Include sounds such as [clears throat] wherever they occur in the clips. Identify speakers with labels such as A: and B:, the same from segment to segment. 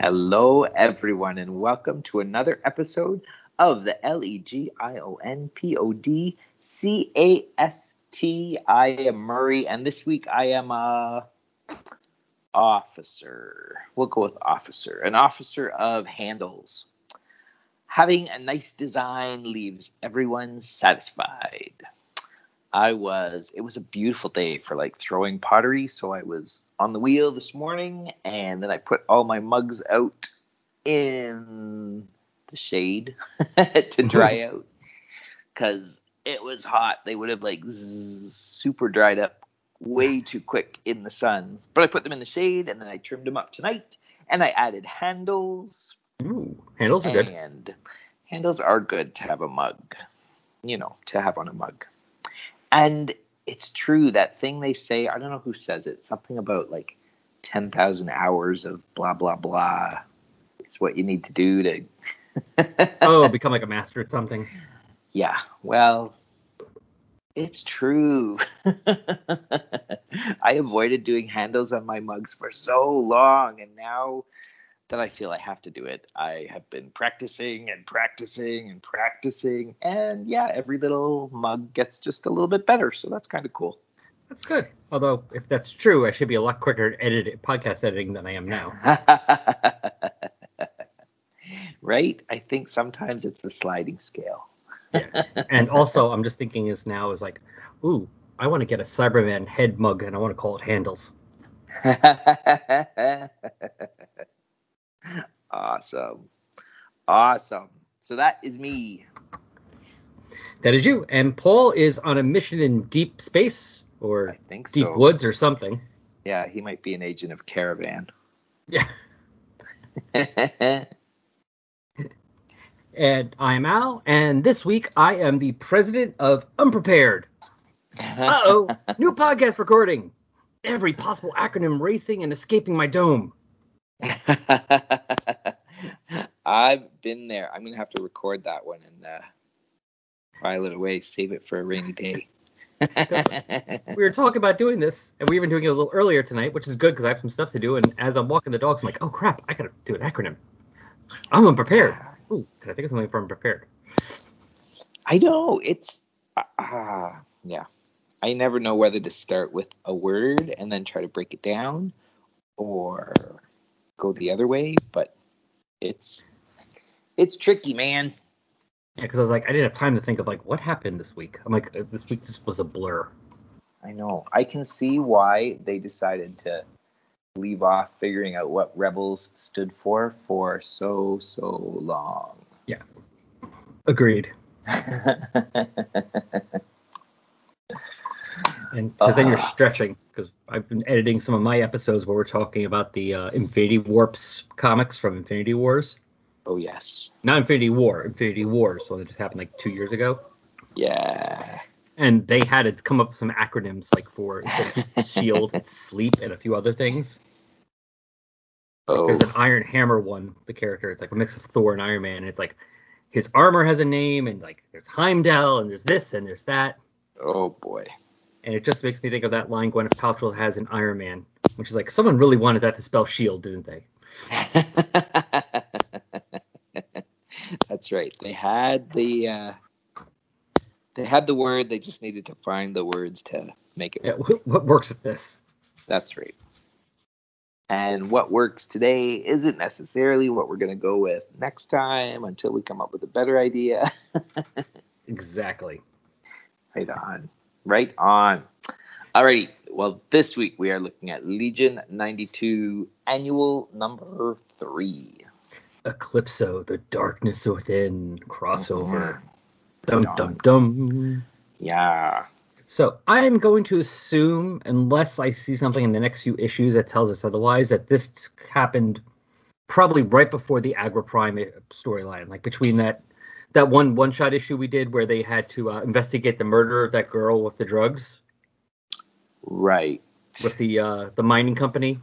A: Hello, everyone, and welcome to another episode of the L E G I O N P O D C A S T. I am Murray, and this week I am a officer. We'll go with officer, an officer of handles. Having a nice design leaves everyone satisfied. I was, it was a beautiful day for like throwing pottery. So I was on the wheel this morning and then I put all my mugs out in the shade [laughs] to mm-hmm. dry out because it was hot. They would have like zzz, super dried up way too quick in the sun. But I put them in the shade and then I trimmed them up tonight and I added handles.
B: Ooh, handles are good.
A: And handles are good to have a mug, you know, to have on a mug. And it's true that thing they say, I don't know who says it, something about like 10,000 hours of blah, blah, blah It's what you need to do to. [laughs]
B: oh, become like a master at something.
A: Yeah, well, it's true. [laughs] I avoided doing handles on my mugs for so long, and now that I feel I have to do it, I have been practicing and practicing and practicing, and yeah, every little mug gets just a little bit better. So that's kind of cool.
B: That's good. Although, if that's true, I should be a lot quicker at edit, podcast editing than I am now. [laughs]
A: right? I think sometimes it's a sliding scale.
B: yeah. And also, I'm just thinking is now is like, ooh, I want to get a Cyberman head mug and I want to call it Handles. [laughs]
A: awesome. Awesome. So that is me.
B: That is you. And Paul is on a mission in deep space or
A: I think
B: deep
A: so.
B: woods or something.
A: Yeah, he might be an agent of Caravan.
B: Yeah. [laughs] and I'm Al, and this week I am the president of Unprepared. Uh oh, [laughs] new podcast recording. Every possible acronym racing and escaping my dome. [laughs]
A: I've been there. I'm gonna have to record that one and uh, file it away, save it for a rainy day. [laughs]
B: we were talking about doing this, and we were doing it a little earlier tonight, which is good because I have some stuff to do. And as I'm walking the dogs, I'm like, oh crap, I gotta do an acronym. I'm unprepared. Ooh, can I think of something for unprepared?
A: I know it's uh, uh, yeah. I never know whether to start with a word and then try to break it down, or go the other way. But it's it's tricky, man.
B: Yeah, because I was like, I didn't have time to think of like what happened this week. I'm like, uh, this week just was a blur.
A: I know. I can see why they decided to leave off figuring out what rebels stood for for so so long.
B: Yeah. Agreed. [laughs] and because then you're
A: Ah.
B: stretching because I've been editing some of my episodes where we're talking about the uh, Infinity Warps comics from Infinity Wars.
A: Oh yes.
B: Not Infinity War, Infinity War. so that just happened like two years ago.
A: Yeah.
B: And they had to come up with some acronyms like for [laughs] Shield, Sleep, and a few other things.
A: Oh.
B: There's an Iron Hammer one, the character. It's like a mix of Thor and Iron Man. And it's like his armor has a name, and like there's Heimdall, and there's this, and there's that.
A: Oh boy.
B: And it just makes me think of that line Gwyneth Paltrow has in Iron Man, which is like, someone really wanted that to spell shield, didn't they? [laughs]
A: That's right. They had the uh, they had the word. They just needed to find the words to make it.
B: Yeah,
A: work.
B: what, works with this?
A: That's right. And what works today isn't necessarily what we're going to go with next time until we come up with a better idea. [laughs]
B: Exactly.
A: Right on. Right on. Alrighty. Well, this week we are looking at Legion 92 Annual Number 3.
B: Eclipso, the darkness within, crossover.
A: Mhm.
B: Dum dum dum.
A: Yeah.
B: So I am going to assume, unless I see something in the next few issues that tells us otherwise, that this happened probably right before the Agra Prime storyline, like between that that one one shot issue we did where they had to uh, investigate the murder of that girl with the drugs
A: Right.
B: with the uh, the mining company.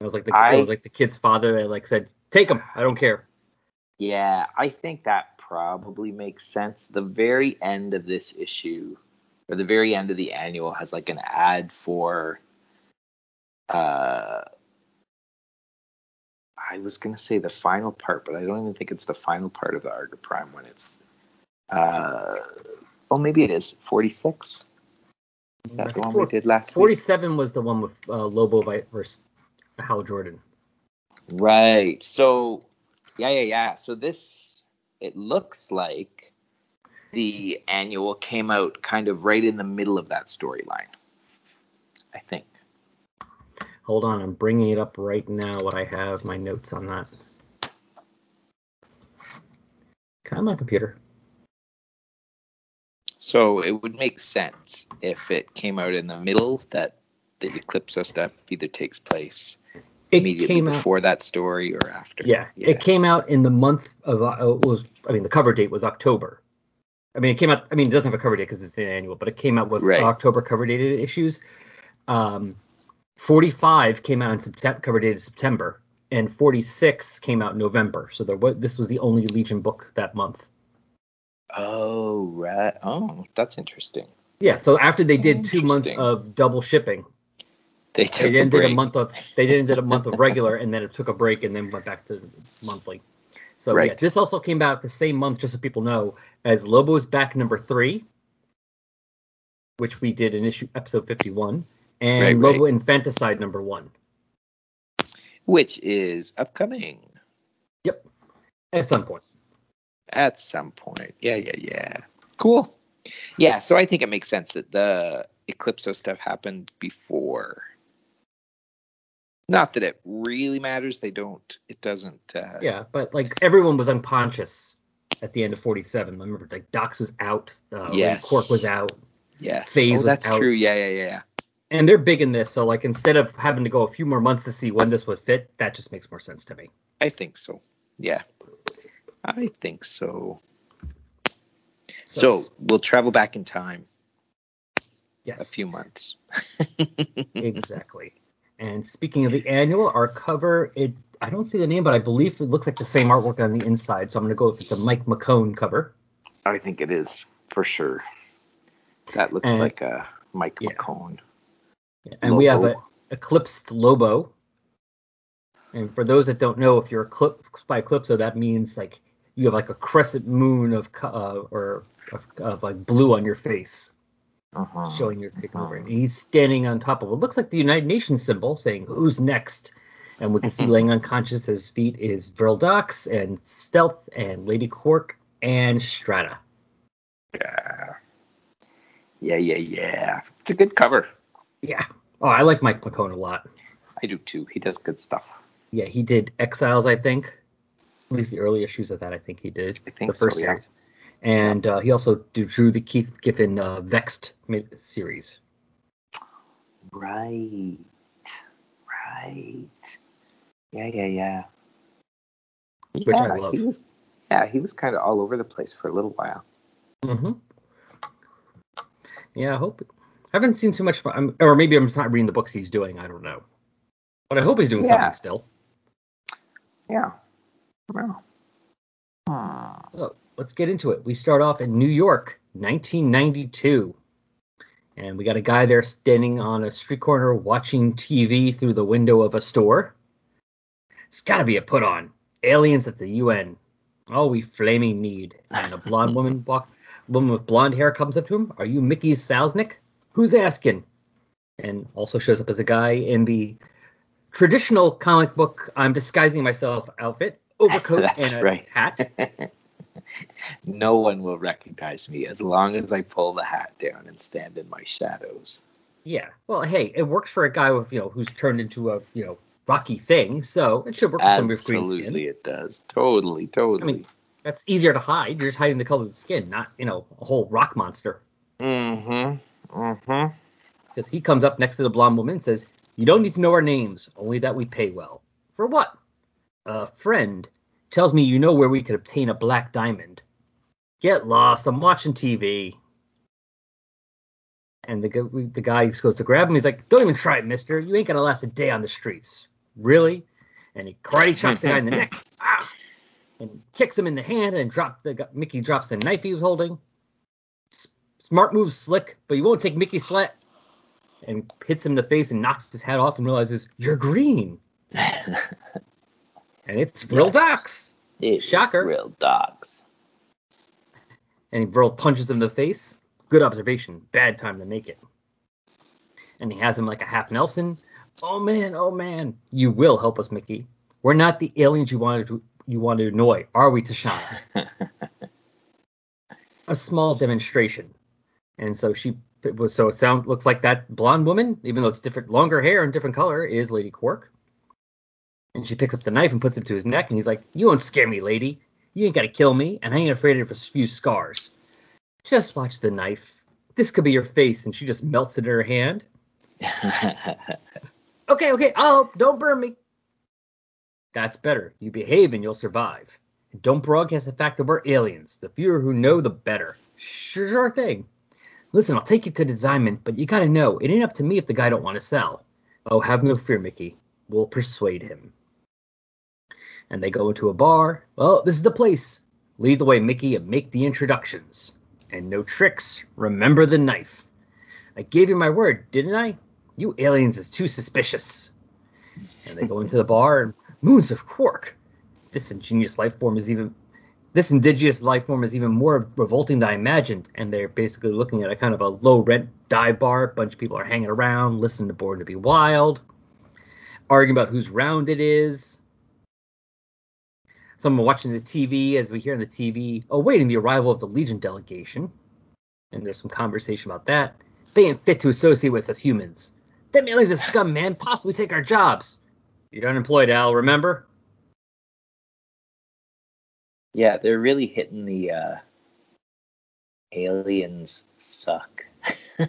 B: It was like the
A: I-
B: it was like the kid's father that like said, "Take them. I don't care."
A: Yeah, I think that probably makes sense. The very end of this issue, or the very end of the annual, has like an ad for uh I was gonna say the final part, but I don't even think it's the final part of the Arga Prime when It's uh oh maybe it is 46. Is that the one we did last week?
B: 47 was the one with uh, Lobo versus Hal Jordan.
A: Right. So yeah, yeah, yeah. So this it looks like the annual came out kind of right in the middle of that storyline. I think.
B: Hold on, I'm bringing it up right now. What I have my notes on that. Come on, my computer.
A: So it would make sense if it came out in the middle that the eclipse Eclipso stuff either takes place
B: It
A: immediately
B: came out.
A: before that story or after.
B: Yeah, it came out in the month of uh, it was. I mean, the cover date was October. I mean, it came out. I mean, it doesn't have a cover date because it's an annual, but it came out with
A: Right.
B: October cover dated issues. Um, 45 came out in September, cover dated September, and 46 came out in November. So there was this was the only Legion book that month.
A: Oh right. Oh, that's interesting.
B: Yeah. So after they did two months of double shipping,
A: They
B: they
A: took a
B: then did a
A: break.
B: month of they then did a month of regular, and then it took a break, and then went back to monthly. So yeah, this also came out the same month, just so people know, as Lobo's Back number three, which we did in issue episode fifty one, and
A: Right,
B: Lobo
A: right.
B: Infanticide number one.
A: which is upcoming Yep.
B: At some point.
A: at some point. Yeah, yeah, yeah. Cool. Yeah, so I think it makes sense that the Eclipso stuff happened before. Not that it really matters. They don't. It doesn't. Uh,
B: Yeah, but like everyone was unconscious at the end of forty seven. Remember, like Dox was out, uh,
A: Yes.
B: Quark was out,
A: Yes.
B: Phase
A: oh,
B: was
A: that's
B: out.
A: true. Yeah, yeah, yeah.
B: and they're big in this. So like instead of having to go a few more months to see when this would fit, that just makes more sense to me.
A: I think so. Yeah. I think so. So we'll travel back in time
B: yes,
A: a few months. [laughs]
B: exactly. And speaking of the annual, our cover, it I don't see the name, but I believe it looks like the same artwork on the inside. So I'm gonna go with it's a Mike McKone cover.
A: I think it is for sure. That looks
B: And-
A: like a Mike
B: Yeah.
A: McKone.
B: And we have a eclipsed Lobo. And for those that don't know, if you're eclipsed by Eclipso, that means like you have like a crescent moon of uh, or of, of like blue on your face,
A: Uh-huh.
B: showing you're kicking over.
A: Uh-huh.
B: And he's standing on top of what looks like the United Nations symbol, saying "Who's next?" And we can see [laughs] laying unconscious at his feet is Vril Dox and Stealth and Lady Quark and Strata.
A: Yeah. Yeah, yeah, yeah. It's a good cover.
B: Yeah. Oh, I like Mike McKone a lot.
A: I do too. He does good stuff.
B: Yeah, he did Exiles, I think. At least the early issues of that, I think he did.
A: I think
B: the first
A: so, yeah.
B: series. And uh, he also drew the Keith Giffen uh, Vext series.
A: Right. Right. Yeah, yeah, yeah.
B: Which I love.
A: He was, yeah, he was kind of all over the place for a little while.
B: Mm-hmm. Yeah, I hope. I haven't seen too much, I'm, or maybe I'm just not reading the books he's doing. I don't know. But I hope he's doing
A: Yeah.
B: something still.
A: Yeah. Well. Hmm.
B: So let's get into it. We start off in New York, 1992. And we got a guy there standing on a street corner watching TV through the window of a store. It's got to be a put on. Aliens at the UN. Oh, we flaming need. And a blonde [laughs] woman walk, woman with blonde hair comes up to him. Are you Mickey Salznick? Who's asking? And also shows up as a guy in the traditional comic book I'm disguising myself outfit, overcoat [laughs] and a
A: right.
B: hat. [laughs]
A: no one will recognize me as long as I pull the hat down and stand in my shadows.
B: Yeah. Well, hey, it works for a guy with you know who's turned into a you know rocky thing, so it should work for somebody with green
A: Absolutely,
B: skin.
A: it does. Totally, totally.
B: I mean, That's easier to hide. You're just hiding the color of the skin, not you know a whole rock monster.
A: mm-hmm. Mm-hmm.
B: Because he comes up next to the blonde woman and says, "You don't need to know our names, only that we pay well." For what? A friend tells me you know where we could obtain a black diamond. Get lost. I'm watching TV. And the, the guy goes to grab him. He's like, Don't even try it, mister. You ain't going to last a day on the streets. Really? And he karate chops the guy in the neck. Ah! And kicks him in the hand and drop the Mickey drops the knife he was holding. S- Smart move, slick, but you won't take Mickey's slat. And hits him in the face and knocks his hat off and realizes, You're green. [laughs] And it's real
A: Yes.
B: docs.
A: It
B: Shocker.
A: real dogs.
B: And Vril punches him in the face. Good observation. Bad time to make it. And he has him like a half Nelson. Oh man, oh man. You will help us, Mickey. We're not the aliens you wanted to you want to annoy, are we, Tashana? [laughs] a small demonstration. And so she so it sounds looks like that blonde woman, even though it's different longer hair and different color, is Lady Quark. And she picks up the knife and puts it to his neck, and he's like, You won't scare me, lady. You ain't gotta kill me, and I ain't afraid of a few scars. Just watch the knife. This could be your face, and she just melts it in her hand. [laughs] Okay, okay, oh, don't burn me. That's better. You behave and you'll survive. And don't broadcast the fact that we're aliens. The fewer who know, the better. Sure thing. Listen, I'll take you to the diamond, but you gotta know, it ain't up to me if the guy don't want to sell. Oh, have no fear, Mickey. We'll persuade him. And they go into a bar. Well, this is the place. Lead the way, Mickey, and make the introductions. And no tricks. Remember the knife. I gave you my word, didn't I? You aliens is too suspicious. And they go into the bar and moons of quark. This ingenious life form is even this indigenous life form is even more revolting than I imagined. And they're basically looking at a kind of a low rent dive bar. A bunch of people are hanging around, listening to Born to Be Wild, arguing about whose round it is. Someone watching the TV as we hear on the TV, awaiting the arrival of the Legion delegation. And there's some conversation about that. They ain't fit to associate with us humans. Them aliens a scum, man. Possibly take our jobs. You're unemployed, Al, remember?
A: yeah, they're really hitting the uh, aliens suck. [laughs]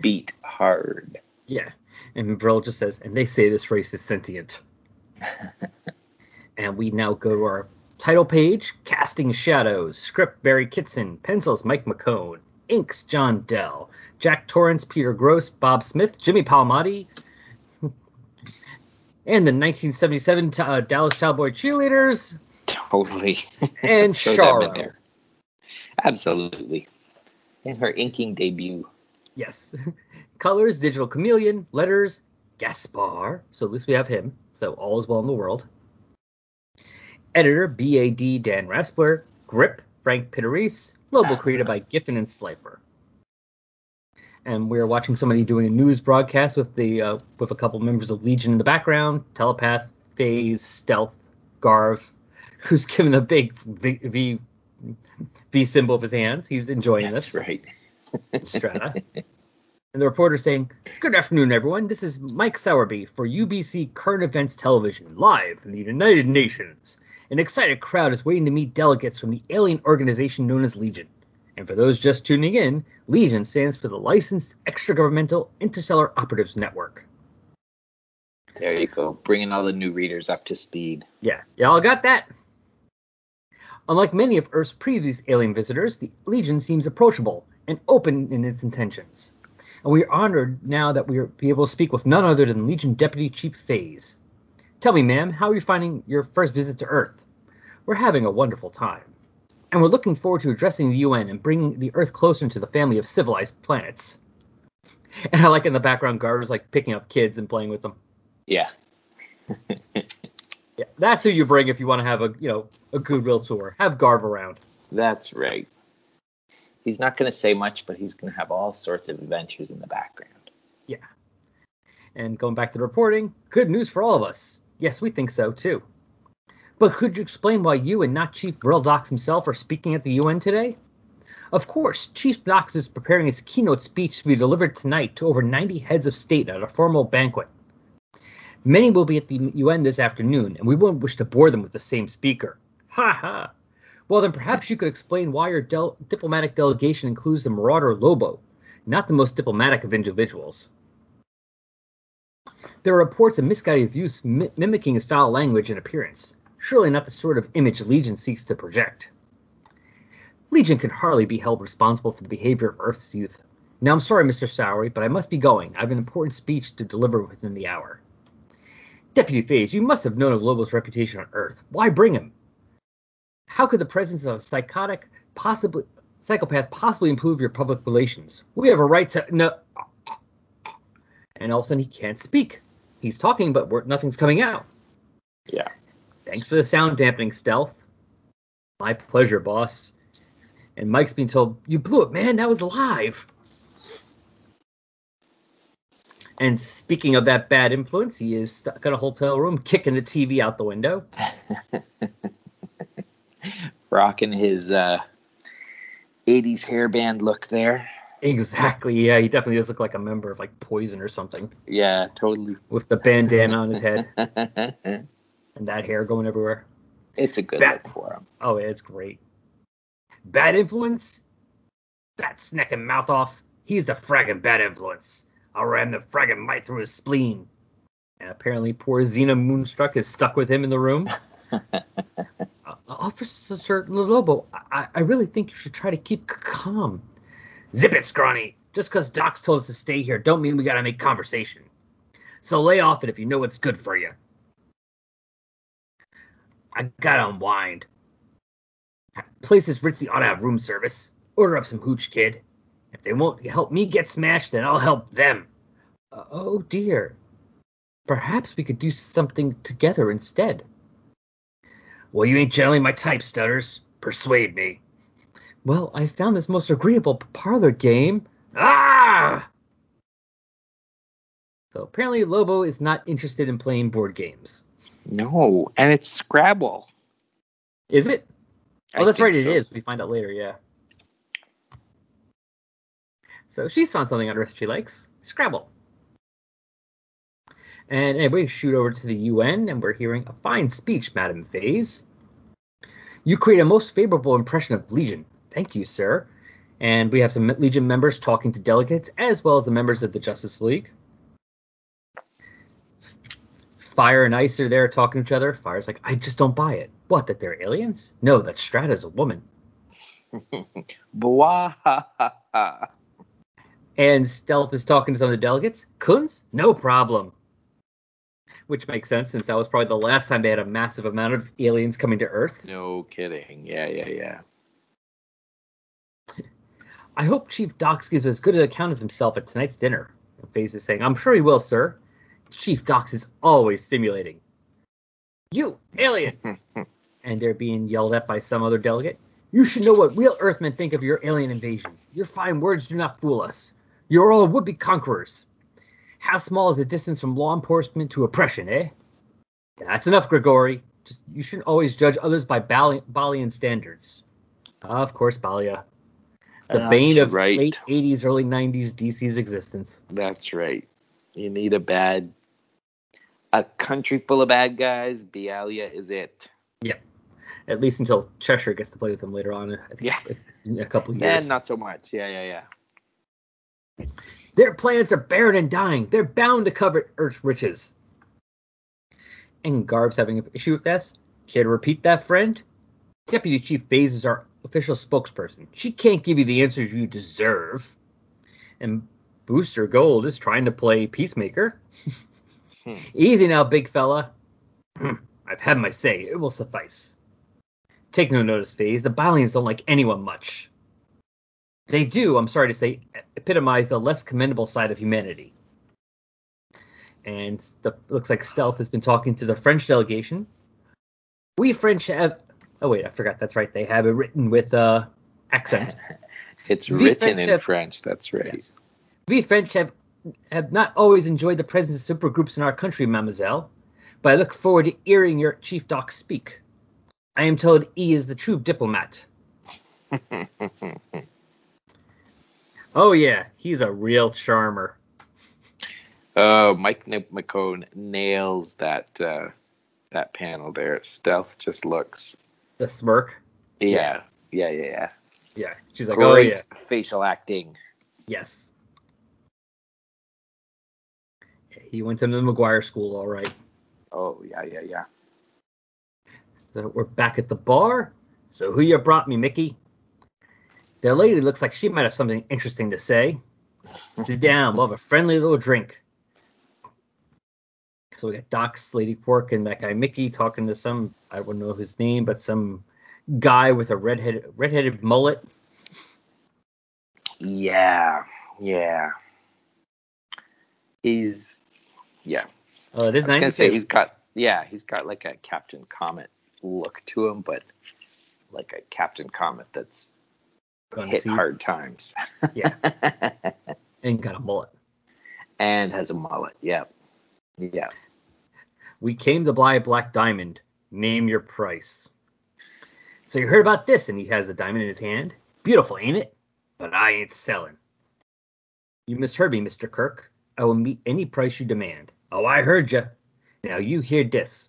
A: Beat hard.
B: Yeah. And Vril just says, and they say this race is sentient. [laughs] and we now go to our title page Casting Shadows, script Barry Kitson, pencils Mike McKone, inks John Dell, Jack Torrance, Peter Gross, Bob Smith, Jimmy Palmiotti, [laughs] and the 1977 uh, Dallas Cowboy Cheerleaders,
A: Totally. [laughs]
B: and
A: Throw them in there. Absolutely. In her inking debut.
B: Yes. Colors, Digital Chameleon, letters, Gaspar. So at least we have him. So all is well in the world. Editor, BAD Dan Raspler. Grip, Frank Pittarese. Logo created by Giffen and Slifer. And we're watching somebody doing a news broadcast with the uh, with a couple members of Legion in the background. Telepath, Phase, Stealth, Garv, [laughs] who's given a big V, v, v symbol of his hands. He's enjoying
A: That's
B: this.
A: That's right.
B: Strata. [laughs] and the reporter saying, Good afternoon, everyone. This is Mike Sowerby for UBC Current Events Television, live from the United Nations. An excited crowd is waiting to meet delegates from the alien organization known as Legion. And for those just tuning in, Legion stands for the Licensed Extragovernmental Interstellar Operatives Network.
A: There you go. Bringing all the new readers up to speed.
B: Yeah, y'all got that? Unlike many of Earth's previous alien visitors, the Legion seems approachable and open in its intentions. And we are honored now that we are be able to speak with none other than Legion Deputy Chief Phase. Tell me, ma'am, how are you finding your first visit to Earth? We're having a wonderful time. And we're looking forward to addressing the UN and bringing the Earth closer into the family of civilized planets. And I like in the background, Garver's like picking up kids and playing with them.
A: Yeah. [laughs]
B: Yeah, that's who you bring if you want to have a you know a goodwill tour. Have Garv around.
A: That's right. He's not going to say much, but he's going to have all sorts of adventures in the background.
B: Yeah. And going back to the reporting, good news for all of us. Yes, we think so too. But could you explain why you and not Chief Vril Dox himself are speaking at the UN today? Of course, Chief Dox is preparing his keynote speech to be delivered tonight to over 90 heads of state at a formal banquet. Many will be at the UN this afternoon, and we won't wish to bore them with the same speaker. Ha ha! Well, then perhaps you could explain why your del- diplomatic delegation includes the Marauder Lobo, not the most diplomatic of individuals. There are reports of misguided views mi- mimicking his foul language and appearance. Surely not the sort of image Legion seeks to project. Legion can hardly be held responsible for the behavior of Earth's youth. Now, I'm sorry, Mr. Sowery, but I must be going. I have an important speech to deliver within the hour. Deputy Phase, you must have known of Lobo's reputation on Earth. Why bring him? How could the presence of a psychotic, possibly psychopath, possibly improve your public relations? We have a right to no. And all of a sudden, he can't speak. He's talking, but nothing's coming out.
A: Yeah.
B: Thanks for the sound dampening stealth. My pleasure, boss. And Mike's being told, You blew it, man. That was live. And speaking of that bad influence, he is stuck in a hotel room kicking the TV out the window. [laughs]
A: Rocking his uh, 80s hairband look there.
B: Exactly. Yeah, he definitely does look like a member of like Poison or something
A: Yeah, totally.
B: with the bandana on his head [laughs] and that hair going everywhere.
A: it's a good
B: Bat-
A: look for him.
B: Oh, yeah, it's great. Bad influence? That snacking mouth off. He's the fragging bad influence. I'll ram the fragging might through his spleen. And apparently, poor Xena Moonstruck is stuck with him in the room. [laughs] Officer Lobo, I, I really think you should try to keep calm. Zip it, scrawny. Just because Doc's told us to stay here, don't mean we gotta make conversation. So lay off it if you know what's good for you. I gotta unwind. Places ritzy ought to have room service. Order up some hooch, kid. If they won't help me get smashed, then I'll help them. Uh, oh dear. Perhaps we could do something together instead. Well, you ain't generally my type, Stutters. Persuade me. Well, I found this most agreeable parlor game. Ah! So apparently, Lobo is not interested in playing board games.
A: No, and it's Scrabble.
B: Is it?
A: I
B: Oh, that's right. It
A: so.
B: is. We find out later. Yeah. So she's found something on Earth she likes: Scrabble. And anyway, we shoot over to the UN, and we're hearing a fine speech, Madam Phase. You create a most favorable impression of Legion. Thank you, sir. And we have some Legion members talking to delegates, as well as the members of the Justice League. Fire and Ice are there talking to each other. Fire's like, I just don't buy it. What, that they're aliens? No, that Strata's a woman. [laughs] And Stealth is talking to some of the delegates. Kunz? No problem. Which makes sense since that was probably the last time they had a massive amount of aliens coming to Earth.
A: No kidding. Yeah, yeah, yeah.
B: I hope Chief Dox gives as good an account of himself at tonight's dinner. Phase is saying, I'm sure he will, sir. Chief Dox is always stimulating. You, alien! [laughs] and they're being yelled at by some other delegate. You should know what real Earthmen think of your alien invasion. Your fine words do not fool us. You're all would-be conquerors. How small is the distance from law enforcement to oppression, eh? That's enough, Grigori. Just you shouldn't always judge others by Bali- Bialian standards. of course, Bialia. The
A: That's
B: bane of
A: right.
B: late 80s, early 90s DC's existence.
A: That's right. You need a bad, a country full of bad guys. Bialia is it. Yeah.
B: At least until Cheshire gets to play with them later on. I think
A: Yeah.
B: in a couple
A: Yeah,
B: years.
A: not so much. Yeah, yeah, yeah.
B: Their planets are barren and dying. They're bound to covet Earth's riches. And Garv's having an issue with this. Care to repeat that, friend? Deputy Chief Phase is our official spokesperson. She can't give you the answers you deserve. And Booster Gold is trying to play peacemaker.
A: Hmm.
B: Easy now, big fella. I've had my say. It will suffice. Take no notice, Phase. The Bialians don't like anyone much. They do, I'm sorry to say, epitomize the less commendable side of humanity. And the, looks like Stealth has been talking to the French delegation. We French have. Oh wait, I forgot. That's right. They have it written with uh, accent. [laughs]
A: It's
B: We
A: written
B: French
A: in
B: have-
A: French. That's right.
B: Yes. We French have have not always enjoyed the presence of supergroups in our country, mademoiselle, but I look forward to hearing your chief doc speak. I am told he is the true diplomat. [laughs] Oh yeah, he's a real charmer.
A: Oh, Mike N- McKone nails that uh, that panel there. Stealth just looks.
B: The smirk.
A: Yeah, yeah, yeah, yeah.
B: Yeah, she's like,
A: Great
B: oh yeah,
A: facial acting.
B: yes. He went to the Maguire school, all right.
A: Oh, yeah, yeah, yeah.
B: So we're back at the bar. So who you brought me, Mickey? The lady looks like she might have something interesting to say. Sit down. We'll have a friendly little drink. So we got Doc's Lady Quark and that guy Mickey talking to some I don't know his name, but some guy with a redhead redheaded mullet.
A: Yeah, yeah. He's, yeah.
B: Oh, it is
A: I was gonna say he's got yeah, he's got like a Captain Comet look to him, but like a Captain Comet that's
B: Gonna
A: hit hard times.
B: Yeah, [laughs] and got a mullet.
A: and has a mullet. Yep. Yeah.
B: We came to buy a black diamond. Name your price. So you heard about this, and he has the diamond in his hand. Beautiful, ain't it? But I ain't selling. You misheard me, Mr. Kirk. I will meet any price you demand. Oh, I heard you. Now you hear this.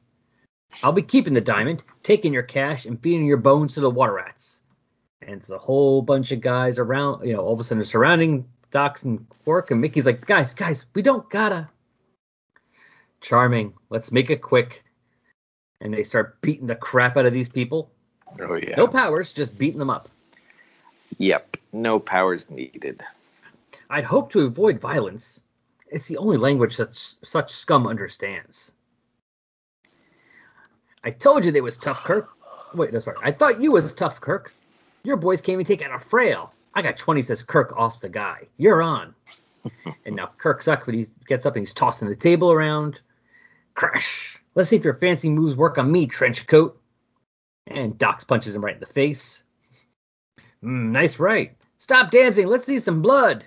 B: I'll be keeping the diamond, taking your cash, and feeding your bones to the water rats. And it's a whole bunch of guys around, you know, all of a sudden surrounding Dox and Quark, and Mickey's like, guys, guys, we don't gotta. Charming. Let's make it quick. And they start beating the crap out of these people.
A: Oh yeah.
B: No powers, just beating them up.
A: Yep. No powers needed.
B: I'd hope to avoid violence. It's the only language such such scum understands. I told you they was tough, Kirk. Wait, no, sorry. I thought you was tough, Kirk. Your boys came and taking a frail. I got 20, says Kirk off the guy. You're on. [laughs] and now Kirk's up, but he gets up and he's tossing the table around. Crash. Let's see if your fancy moves work on me, trench coat. And Dox punches him right in the face. Mm, nice right. Stop dancing. Let's see some blood.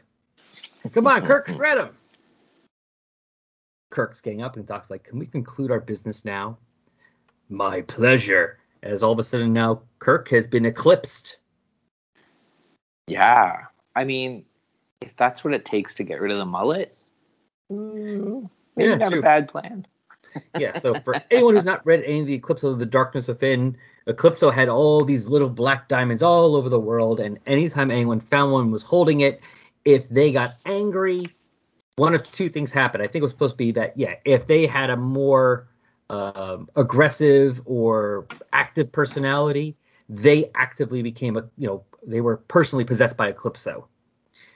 B: Come on, Kirk, [laughs] shred him. Kirk's getting up and Doc's like, Can we conclude our business now? My pleasure. As all of a sudden now Kirk has been eclipsed.
A: Yeah. I mean, if that's what it takes to get rid of the mullet, mm, maybe
B: Yeah,
A: not
B: true.
A: a bad plan. [laughs]
B: Yeah, so for [laughs] anyone who's not read any of the Eclipso the Darkness Within, Eclipso had all these little black diamonds all over the world, and anytime anyone found one was holding it, if they got angry, one of two things happened. I think it was supposed to be that, yeah, if they had a more um, aggressive or active personality, they actively became a, you know, they were personally possessed by Eclipso.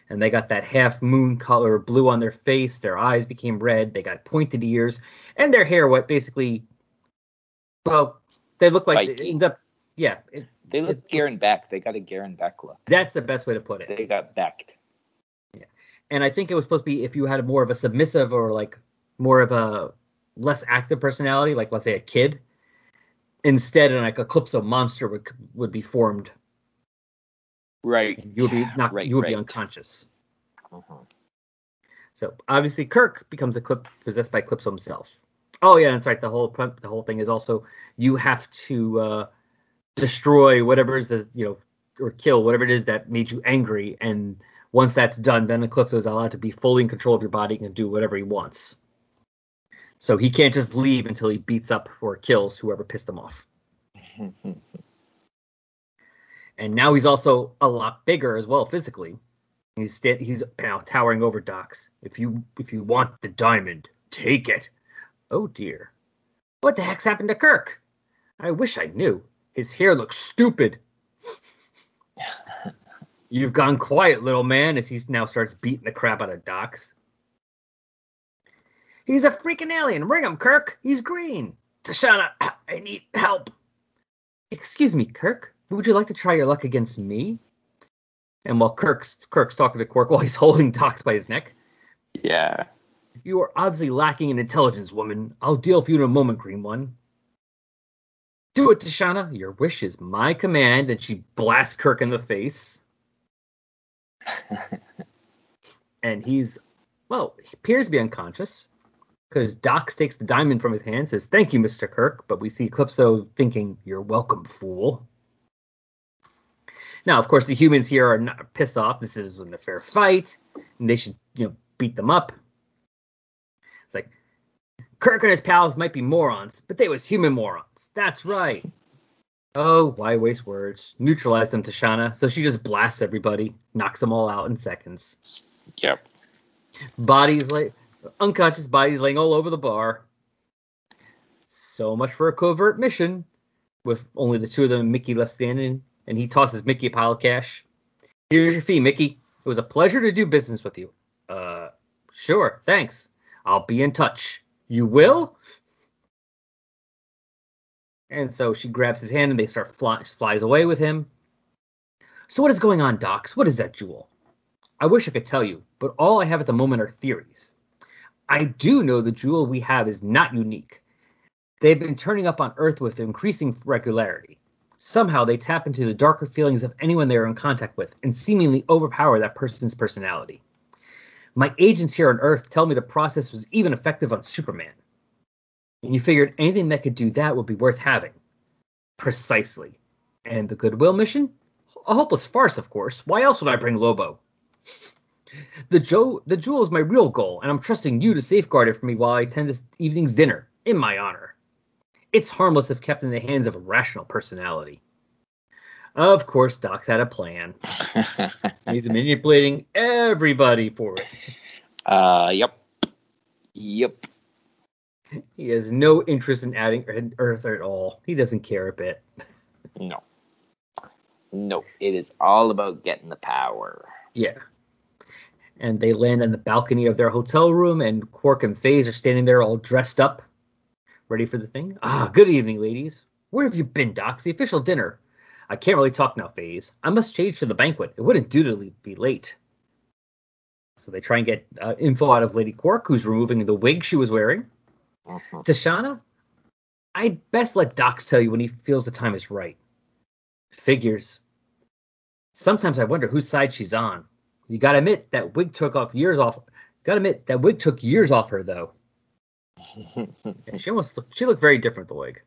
B: And they got that half moon color blue on their face. Their eyes became red. They got pointed ears, and their hair what basically, well, they look like they end up. Yeah, it,
A: They look
B: It-
A: Garen Beck. They got a Garen Beck look.
B: that's the best way to put it.
A: They got Becked. Yeah.
B: And I think it was supposed to be if you had more of a submissive or like more of a less active personality, like let's say a kid. Instead, like a Eclipso monster would would be formed.
A: Right.
B: You would be not.
A: Right,
B: you would be
A: right.
B: unconscious.
A: Mhm.
B: So obviously, Kirk becomes a clip possessed by Eclipso himself. Oh yeah, that's right. The whole the whole thing is also you have to uh, destroy whatever is the you know or kill whatever it is that made you angry, and once that's done, then Eclipso is allowed to be fully in control of your body and do whatever he wants. So he can't just leave until he beats up or kills whoever pissed him off. [laughs] And now he's also a lot bigger as well physically. He's sta- he's now towering over Dox. If you if you want the diamond, take it. Oh dear. What the heck's happened to Kirk? I wish I knew. His hair looks stupid. [laughs] You've gone quiet, little man, as he now starts beating the crap out of Dox. He's a freaking alien. Bring him, Kirk. He's green. Tashana, [clears throat] I need help. Excuse me, Kirk. Would you like to try your luck against me? And while Kirk's Kirk's talking to Quark while he's [laughs] holding Dox by his neck,
A: yeah.
B: you are obviously lacking in intelligence, woman. I'll deal with you in a moment, Green One. Do it, Tashana. Your wish is my command. And she blasts Kirk in the face. [laughs] and he's, well, he appears to be unconscious because Dox takes the diamond from his hand, says, Thank you, Mr. Kirk. But we see Eclipso thinking, You're welcome, fool. Now, of course, the humans here are not pissed off. This isn't a fair fight, and they should, you know, beat them up. It's like Kirk and his pals might be morons, but they was human morons. That's right. Oh, why waste words? Neutralize them, Tashana. So she just blasts everybody, knocks them all out in seconds.
A: Yep.
B: Bodies like unconscious bodies laying all over the bar. So much for a covert mission, with only the two of them and Mickey left standing, and he tosses Mickey a pile of cash. Here's your fee, Mickey. It was a pleasure to do business with you. Uh, sure, thanks. I'll be in touch. You will? And so she grabs his hand and they start fly, flies away with him. So what is going on, Dox? What is that jewel? I wish I could tell you, but all I have at the moment are theories. I do know the jewel we have is not unique. They've been turning up on Earth with increasing regularity. Somehow they tap into the darker feelings of anyone they are in contact with and seemingly overpower that person's personality. My agents here on Earth tell me the process was even effective on Superman. And you figured anything that could do that would be worth having. Precisely. And the Goodwill mission? A hopeless farce, of course. Why else would I bring Lobo? [laughs] The, jo- the jewel is my real goal, and I'm trusting you to safeguard it for me while I attend this evening's dinner, in my honor. It's harmless if kept in the hands of a rational personality. Of course, Doc's had a plan. [laughs] He's manipulating everybody for it.
A: uh, yep. Yep.
B: He has no interest in adding Earth at all. He doesn't care a bit.
A: No. No. It is all about getting the power.
B: Yeah. And they land on the balcony of their hotel room, and Quark and Phase are standing there all dressed up, ready for the thing. Ah, good evening, ladies. Where have you been, Doc? The official dinner. I can't really talk now, Phase. I must change to the banquet. It wouldn't do to be late. So they try and get uh, info out of Lady Quark, who's removing the wig she was wearing.
A: Mhm.
B: Tashana, I'd best let Dox tell you when he feels the time is right. Figures. Sometimes I wonder whose side she's on. You gotta admit that wig took off years off. Gotta admit that wig took years off her though. Yeah, she almost looked, she looked very different the wig.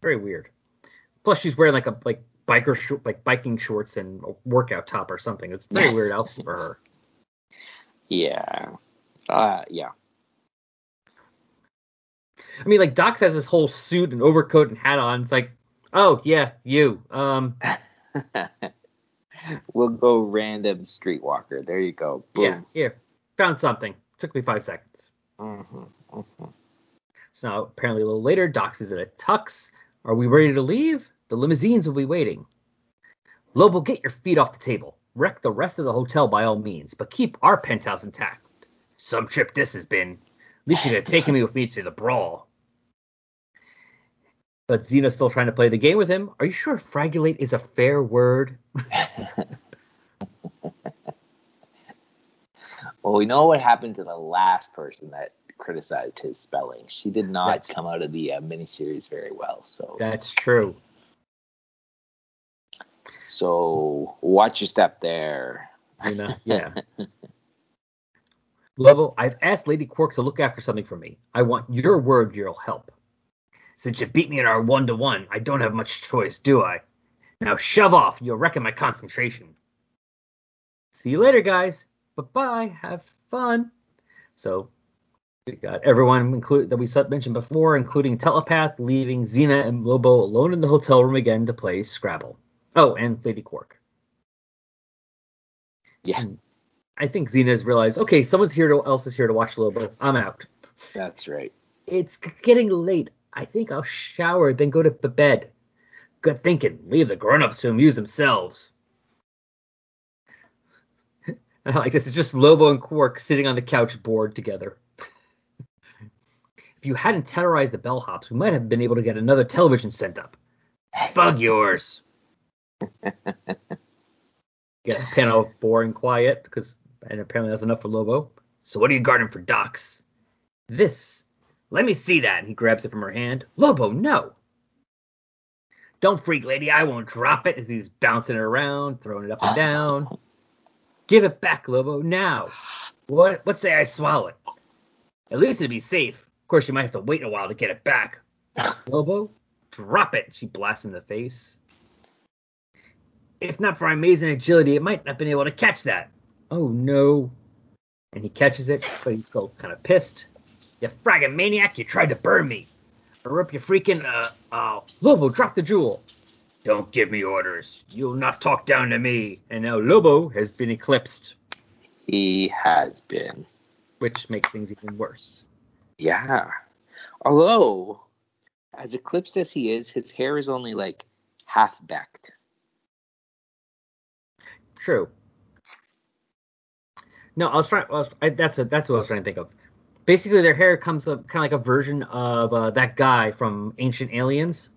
B: Very weird. Plus she's wearing like a like biker short like biking shorts and a workout top or something. It's very weird outfit for her. [laughs]
A: yeah. Uh, yeah.
B: I mean like Dox has this whole suit and overcoat and hat on. It's like, oh yeah, you. Um [laughs]
A: we'll go random streetwalker. There you go. Boom.
B: yeah, here. Found something. Took me five seconds.
A: Mhm,
B: So now, apparently, a little later, Dox is in a tux. Are we ready to leave? The limousines will be waiting. Lobo, get your feet off the table. Wreck the rest of the hotel by all means, but keep our penthouse intact. Some trip this has been. At could have taken me with me to the brawl. But Xena's still trying to play the game with him. Are you sure fragulate is a fair word? [laughs]
A: well, we know what happened to the last person that criticized his spelling. She did not
B: That's-
A: come out of the uh, miniseries very well. So,
B: That's true.
A: so watch your step there.
B: Xena, [laughs] yeah. Level, I've asked Lady Quark to look after something for me. I want your word you'll help. Since you beat me in our one to one, I don't have much choice, do I? Now shove off, you'll wrecking my concentration. See you later, guys. Bye bye. Have fun. So we got everyone include that we mentioned before, including Telepath, leaving Xena and Lobo alone in the hotel room again to play Scrabble. Oh, and Lady Quark.
A: Yeah,
B: I think Xena's realized, okay, someone's here to, else is here to watch Lobo. I'm out.
A: that's right.
B: It's getting late. I think I'll shower, then go to the bed. Good thinking. Leave the grown-ups to amuse themselves. And [laughs] I like this. It's just Lobo and Quark sitting on the couch, bored together. If you hadn't terrorized the bellhops, we might have been able to get another television sent up. Bug yours. [laughs] Get a panel of boring quiet, because and apparently that's enough for Lobo. So what are you guarding for Dox? This. Let me see that. And he grabs it from her hand. Lobo, no. Don't freak, lady. I won't drop it as he's bouncing it around, throwing it up and down. Give it back, Lobo, now. What? What say I swallow it? At least it'd be safe. Of course, you might have to wait a while to get it back. [laughs] Lobo, drop it. She blasts him in the face. If not for my amazing agility, it might not have been able to catch that. Oh no. And he catches it, but he's still kind of pissed. You fragging maniac, you tried to burn me. Or rip your freaking, uh, uh, Lobo, drop the jewel. Don't give me orders. You'll not talk down to me. And now Lobo has been eclipsed,
A: He has been.
B: which makes things even worse.
A: Yeah. Although, as eclipsed as he is, his hair is only like half backed.
B: True. No, I was trying. I was, I, that's what that's what I was trying to think of. Basically, their hair comes up kind of like a version of uh, that guy from Ancient Aliens,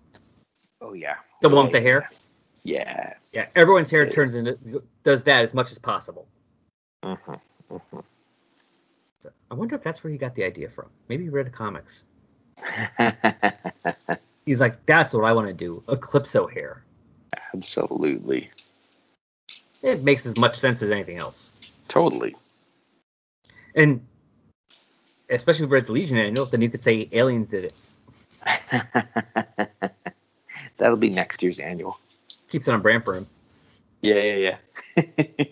A: Oh yeah.
B: the one with the hair.
A: Yes.
B: Yeah, everyone's hair turns into does that as much as possible.
A: Mhm, mhm.
B: So I wonder if that's where he got the idea from. Maybe he read comics. [laughs] He's like, that's what I want to do. Eclipso hair.
A: Absolutely.
B: It makes as much sense as anything else.
A: Totally.
B: And especially if we're at the Legion annual, then you could say aliens did it. [laughs]
A: That'll be next year's annual.
B: Keeps it on brand for him.
A: Yeah, yeah, yeah. [laughs]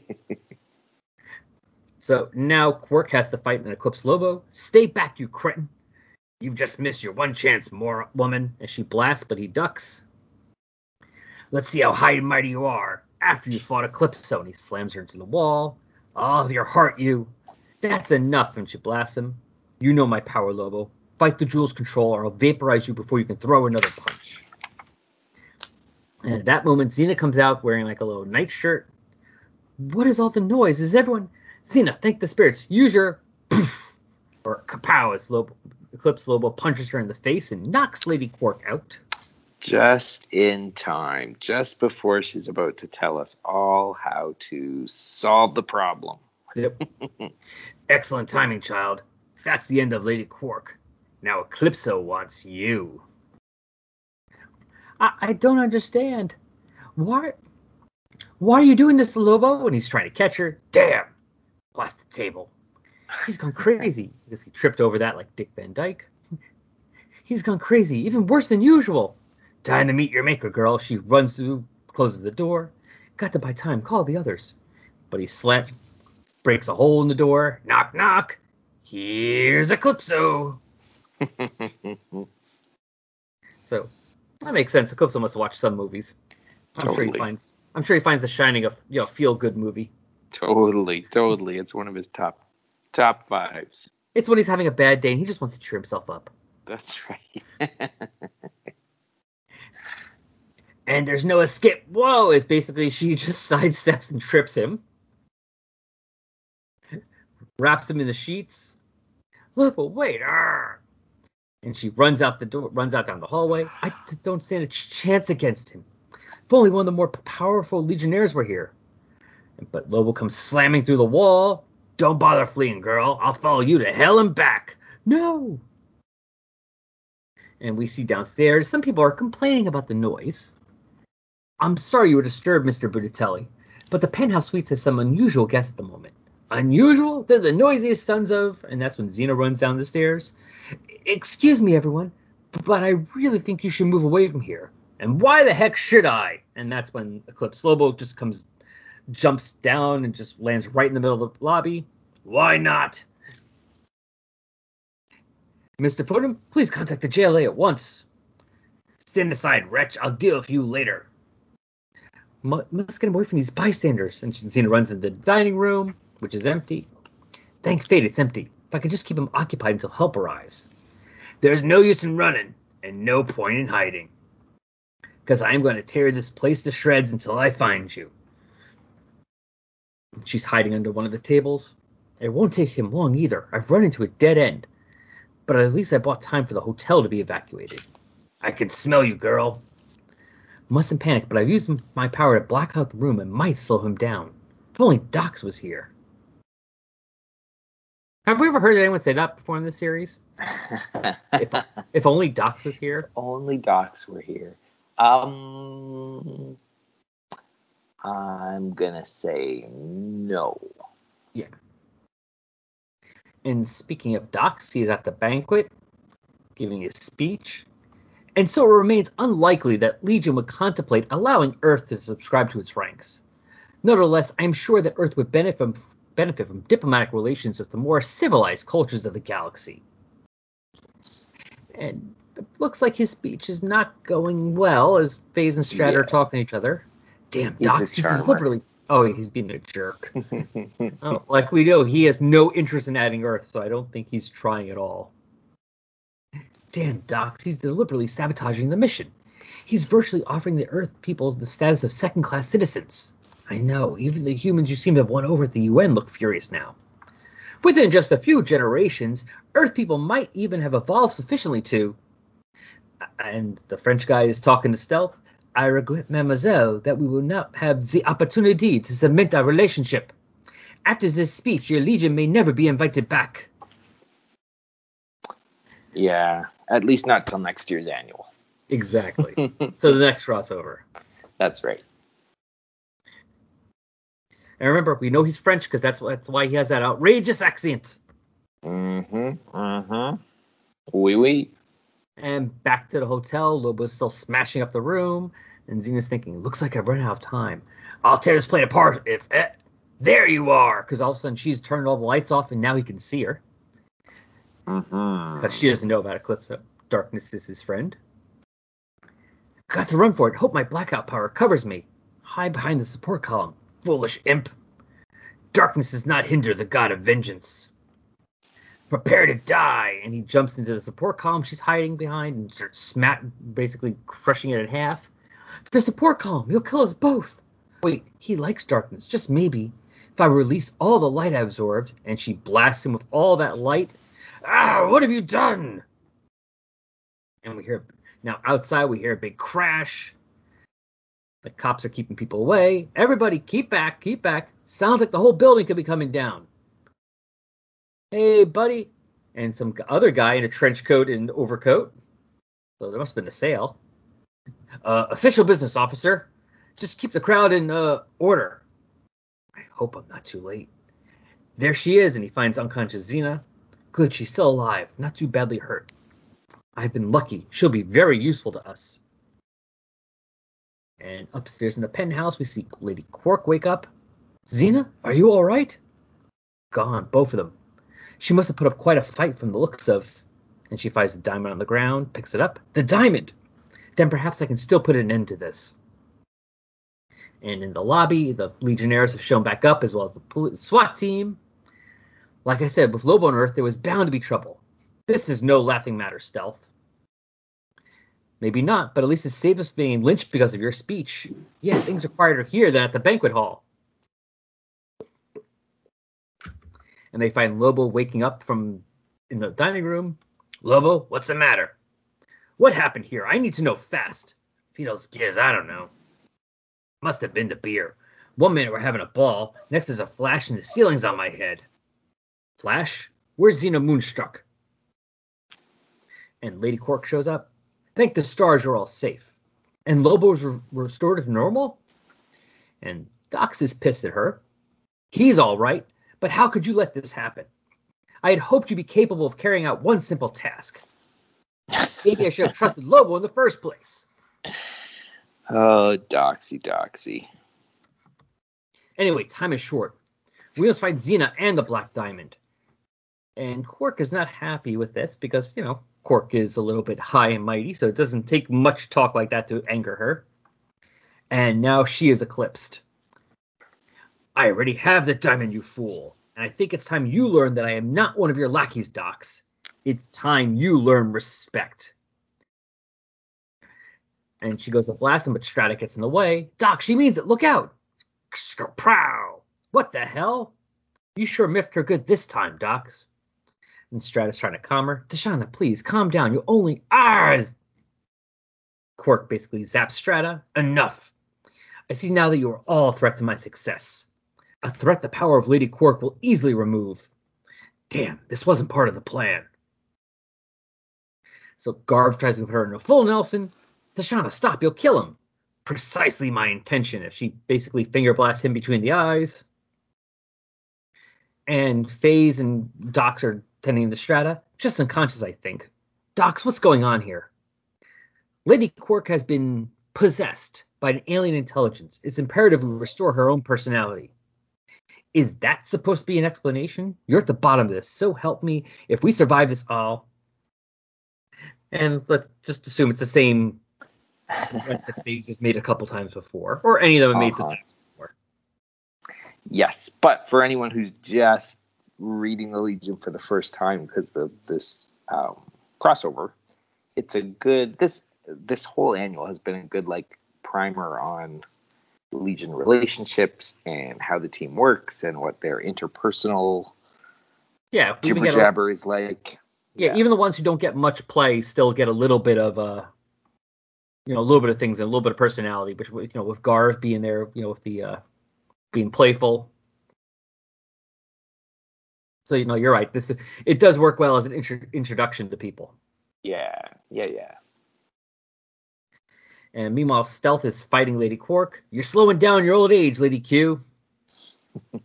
B: So now Quark has to fight an Eclipse Lobo. Stay back, you cretin. You've just missed your one chance, more woman. As she blasts, but he ducks. Let's see how high and mighty you are after you fought Eclipso. And he slams her into the wall. Ah, all of your heart, you. That's enough. And she blasts him. You know my power, Lobo. Fight the jewel's control, or I'll vaporize you before you can throw another punch. And at that moment, Xena comes out wearing like a little nightshirt. What is all the noise? Is everyone. Xena, thank the spirits. Use your. [clears throat] or kapow as Lobo, Eclipse Lobo punches her in the face and knocks Lady Quark out.
A: Just in time, just before she's about to tell us all how to solve the problem.
B: Yep. [laughs] Excellent timing, child. That's the end of Lady Quark. Now Eclipso wants you. I, I don't understand. Why? Why are you doing this, Lobo? And he's trying to catch her. Damn! Blast the table. He's gone crazy because he tripped over that like Dick Van Dyke. [laughs] He's gone crazy, even worse than usual. Time to meet your maker, girl. She runs through, closes the door. Got to buy time. Call the others. But he slant, breaks a hole in the door. Knock, knock. Here's Eclipso. [laughs] So that makes sense. Eclipso must watch some movies. I'm sure he finds. I'm sure he finds The Shining a you know feel good movie.
A: Totally, totally. It's one of his top top fives.
B: It's when he's having a bad day and he just wants to cheer himself up.
A: That's right. [laughs]
B: And there's no escape. Whoa! It's basically she just [laughs] sidesteps and trips him, wraps him in the sheets. Look, but wait! And she runs out the door, runs out down the hallway. I don't stand a chance against him. If only one of the more powerful legionnaires were here. But Lobo comes slamming through the wall. Don't bother fleeing, girl. I'll follow you to hell and back. No. And we see downstairs some people are complaining about the noise. I'm sorry you were disturbed, Mr. Buditelli, but the penthouse suite has some unusual guests at the moment. Unusual? They're the noisiest sons of. And that's when Xena runs down the stairs. Excuse me, everyone, but I really think you should move away from here. And why the heck should I? And that's when Eclipse Lobo just comes, jumps down and just lands right in the middle of the lobby. Why not? Mr. Puddin, please contact the JLA at once. Stand aside, wretch. I'll deal with you later. Mu- must get away from these bystanders. And Xena runs into the dining room, which is empty. Thank fate it's empty. If I could just keep him occupied until help arrives. There's no use in running, and no point in hiding. Because I'm going to tear this place to shreds until I find you. She's hiding under one of the tables. It won't take him long either. I've run into a dead end. But at least I bought time for the hotel to be evacuated. I can smell you, girl. Mustn't panic, but I've used my power to black out the room and might slow him down. If only Dox was here. Have we ever heard anyone say that before in this series? If, [laughs] if only Dox was here?
A: Only Dox were here. Um, I'm gonna say no. Yeah.
B: And speaking of Dox, he is at the banquet, giving his speech. And so it remains unlikely that Legion would contemplate allowing Earth to subscribe to its ranks. Nevertheless, I'm sure that Earth would benefit from, benefit from diplomatic relations with the more civilized cultures of the galaxy. And it looks like his speech is not going well as Phase and Strat are talking to each other. Damn,
A: He's
B: Dox, he's
A: charmer.
B: deliberately. Oh, he's being a jerk. [laughs] Oh, like we know, he has no interest in adding Earth, so I don't think he's trying at all. Damn, Dox, he's deliberately sabotaging the mission. He's virtually offering the Earth people the status of second class citizens. I know, even the humans you seem to have won over at the UN look furious now. Within just a few generations, Earth people might even have evolved sufficiently to. And the French guy is talking to Stealth. I regret, mademoiselle, that we will not have the opportunity to cement our relationship. After this speech, your legion may never be invited back.
A: Yeah, at least not till next year's annual.
B: Exactly. [laughs] so the next crossover.
A: That's right.
B: And remember, we know he's French because that's, that's why he has that outrageous accent.
A: Mm-hmm. Mm-hmm. Oui, oui.
B: And back to the hotel. Lobo's still smashing up the room. And Zena's thinking, looks like I've run out of time. I'll tear this plane apart if. Eh, there you are! Because all of a sudden she's turned all the lights off and now he can see her.
A: Mm-hmm.
B: She doesn't know about Eclipso. Darkness is his friend. Got to run for it. Hope my blackout power covers me. Hide behind the support column. Foolish imp. Darkness does not hinder the god of vengeance. Prepare to die. And he jumps into the support column she's hiding behind and starts smack, basically crushing it in half. The support column. You'll kill us both. Wait, he likes darkness. Just maybe. If I release all the light I absorbed, and she blasts him with all that light. Ah, what have you done? And we hear now outside we hear a big crash. The cops are keeping people away. Everybody keep back, keep back. Sounds like the whole building could be coming down. Hey, buddy. And some other guy in a trench coat and overcoat. So there must have been a sale. Uh, official business officer. Just keep the crowd in uh, order. I hope I'm not too late. There she is, and he finds unconscious Xena. Good, she's still alive, not too badly hurt. I've been lucky. She'll be very useful to us. And upstairs in the penthouse, we see Lady Quark wake up. Xena, are you all right? Gone, both of them. She must have put up quite a fight from the looks of. And she finds the diamond on the ground, picks it up. The diamond! Then perhaps I can still put an end to this. And in the lobby, the Legionnaires have shown back up, as well as the SWAT team. Like I said, with Lobo on Earth, there was bound to be trouble. This is no laughing matter, Stealth. Maybe not, but at least it saved us being lynched because of your speech. Yeah, things are quieter here than at the banquet hall. And they find Lobo waking up from in the dining room. Lobo, what's the matter? What happened here? I need to know fast. Fido's giz, I don't know. Must have been the beer. One minute we're having a ball, next is a flash and the ceiling's on my head. Flash? Where's Xena Moonstruck? And Lady Quark shows up. Thank the stars you're all safe. And Lobo's re- restored to normal? And Dox is pissed at her. He's all right, but how could you let this happen? I had hoped you'd be capable of carrying out one simple task. Maybe I should have trusted Lobo in the first place.
A: Oh, Doxy, Doxy.
B: Anyway, time is short. We must find Xena and the Black Diamond. And Quark is not happy with this because, you know, Quark is a little bit high and mighty, so it doesn't take much talk like that to anger her. And now she is eclipsed. I already have the diamond, you fool. And I think it's time you learn that I am not one of your lackeys, Dox. It's time you learn respect. And she goes to blast him, but Strata gets in the way. Doc, she means it. Look out. Prow. What the hell? You sure miffed her good this time, Dox. And Strata's trying to calm her. Tashana, please calm down. You only ours. Quark basically zaps Strata. Enough. I see now that you are all a threat to my success. A threat the power of Lady Quark will easily remove. Damn, this wasn't part of the plan. So Garv tries to put her in a full Nelson. Tashana, stop, you'll kill him. Precisely my intention. If she basically finger blasts him between the eyes. And Phase and Dox are tending to Strata. Just unconscious, I think. Dox, what's going on here? Lady Quark has been possessed by an alien intelligence. It's imperative we restore her own personality. Is that supposed to be an explanation? You're at the bottom of this. So help me. If we survive this all, and let's just assume it's the same [laughs] that has made a couple times before, or any of them made
A: Uh-huh.
B: the times before.
A: Yes, but for anyone who's just reading the Legion for the first time because the this um, crossover, it's a good this this whole annual has been a good like primer on Legion relationships and how the team works and what their interpersonal
B: Yeah, we
A: jibber jabber is like.
B: yeah, even the ones who don't get much play still get a little bit of uh you know, a little bit of things and a little bit of personality, But you know, with Garv being there, you know, with the uh being playful. So you know, you're right. This it does work well as an intro- introduction to people.
A: Yeah, yeah, yeah.
B: And meanwhile, Stealth is fighting Lady Quark. You're slowing down your old age, Lady Q. [laughs]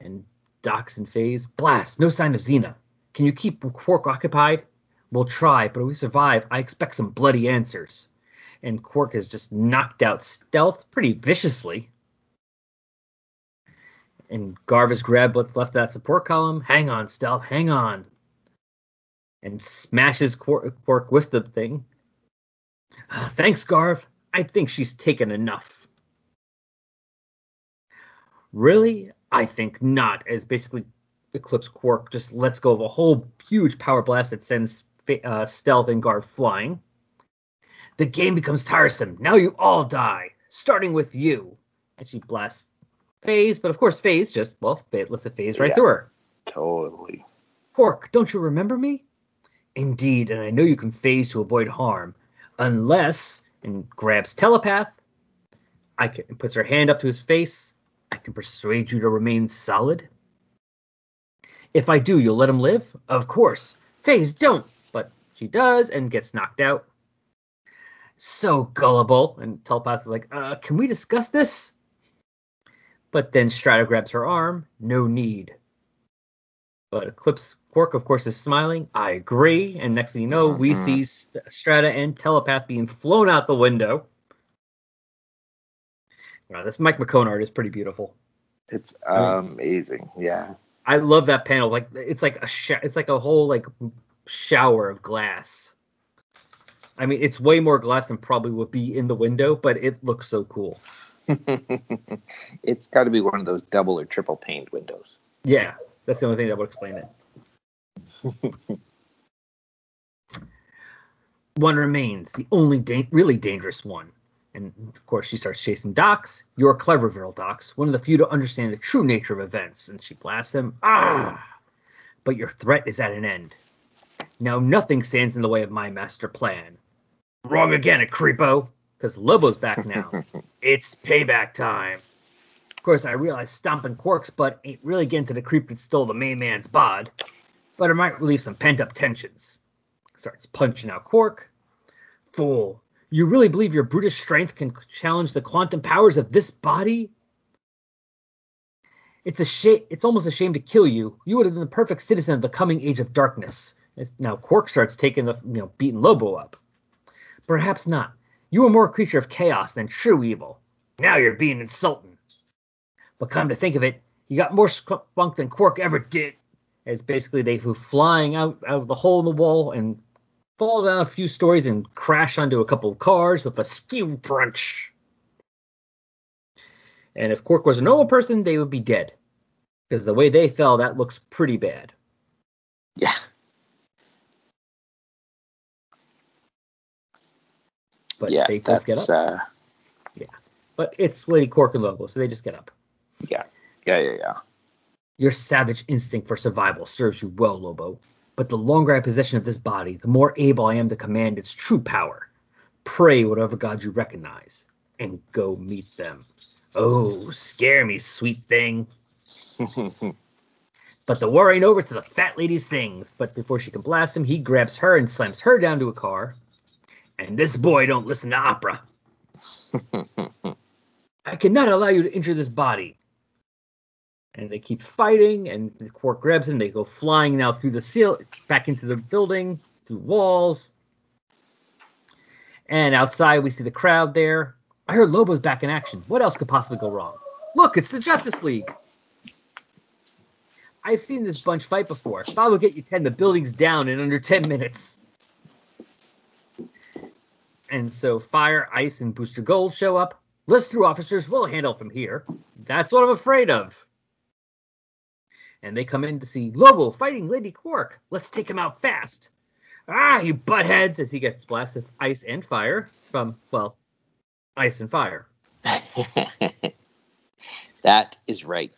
B: and Dox and Phase. Blast, no sign of Xena. Can you keep Quark occupied? We'll try, but if we survive, I expect some bloody answers. And Quark has just knocked out Stealth pretty viciously. And Garv has grabbed what's left of that support column. Hang on, Stealth, hang on. And smashes Quark, Quark with the thing. Uh, thanks, Garv. I think she's taken enough. Really? I think not, as basically Eclipse Quark just lets go of a whole huge power blast that sends uh, Stealth and Garv flying. The game becomes tiresome. Now you all die, starting with you. And she blasts Phase, but of course Phase just, well, lets it phase right yeah, through her.
A: Totally.
B: Quark, don't you remember me? Indeed, and I know you can phase to avoid harm. Unless, and grabs telepath, I can, puts her hand up to his face. I can persuade you to remain solid. If I do, you'll let him live? Of course. Phase, don't. But she does and gets knocked out. So gullible. And Telepath is like, uh, can we discuss this? But then Strata grabs her arm. No need. But Eclipse Quark, of course, is smiling. I agree. And next thing you know, mm-hmm. we see Strata and Telepath being flown out the window. Wow, this Mike McKone art is pretty beautiful.
A: It's amazing. Yeah.
B: I love that panel. Like it's like a sh- it's like a whole like shower of glass. I mean, it's way more glass than probably would be in the window, but it looks so cool. [laughs]
A: it's got to be one of those double or triple paned windows.
B: Yeah, that's the only thing that would explain it. [laughs] one remains, the only da- really dangerous one. And of course, she starts chasing Dox. You're clever, Vril Dox, one of the few to understand the true nature of events. And she blasts him. Ah! But your threat is at an end. Now nothing stands in the way of my master plan. Wrong again, a creepo. Because Lobo's back now. [laughs] it's payback time. Of course, I realize stomping Quark's butt ain't really getting to the creep that stole the main man's bod, but it might relieve some pent up tensions. Starts punching out Quark. Fool, you really believe your brutish strength can challenge the quantum powers of this body? It's a shame. It's almost a shame to kill you. You would have been the perfect citizen of the coming age of darkness. Now Quark starts taking the, you know, beating Lobo up. Perhaps not. You are more a creature of chaos than true evil. Now you're being insulting. But come to think of it, you got more spunk than Quark ever did. As basically they flew flying out, out of the hole in the wall and fall down a few stories and crash onto a couple of cars with a steel crunch. And if Quark was a normal person, they would be dead. Because the way they fell, that looks pretty bad.
A: Yeah.
B: But yeah, they both get up. Uh... Yeah. But it's Lady Quark and Lobo, so they just get up.
A: Yeah. Yeah, yeah, yeah.
B: Your savage instinct for survival serves you well, Lobo. But the longer I possession of this body, the more able I am to command its true power. Pray whatever god you recognize, and go meet them. Oh, scare me, sweet thing. [laughs] but the war ain't over till the fat lady sings. But before she can blast him, he grabs her and slams her down to a car. And this boy don't listen to opera. [laughs] I cannot allow you to enter this body and they keep fighting, and the Quark grabs him. They go flying now through the seal, back into the building, through walls. And outside, we see the crowd there. I heard Lobo's back in action. What else could possibly go wrong? Look, it's the Justice League. I've seen this bunch fight before. bob will get you 10 the buildings down in under 10 minutes. And so Fire, Ice, and Booster Gold show up. List through officers we'll handle from here. That's what I'm afraid of and they come in to see Lobo fighting Lady Quark. Let's take him out fast. Ah, you buttheads! As he gets blasted with ice and fire from, well, ice and fire. [laughs]
A: that is right.